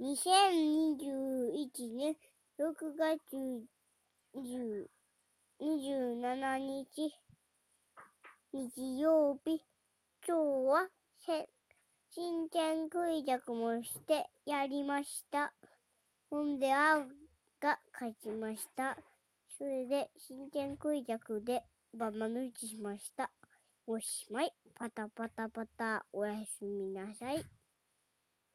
2021年6月27日日曜日今日はせ新鮮クイもしてやりました。ほんで、青が勝ちました。それで、新鮮クイズでババ抜きしました。おしまい。パタパタパタ。おやすみなさい。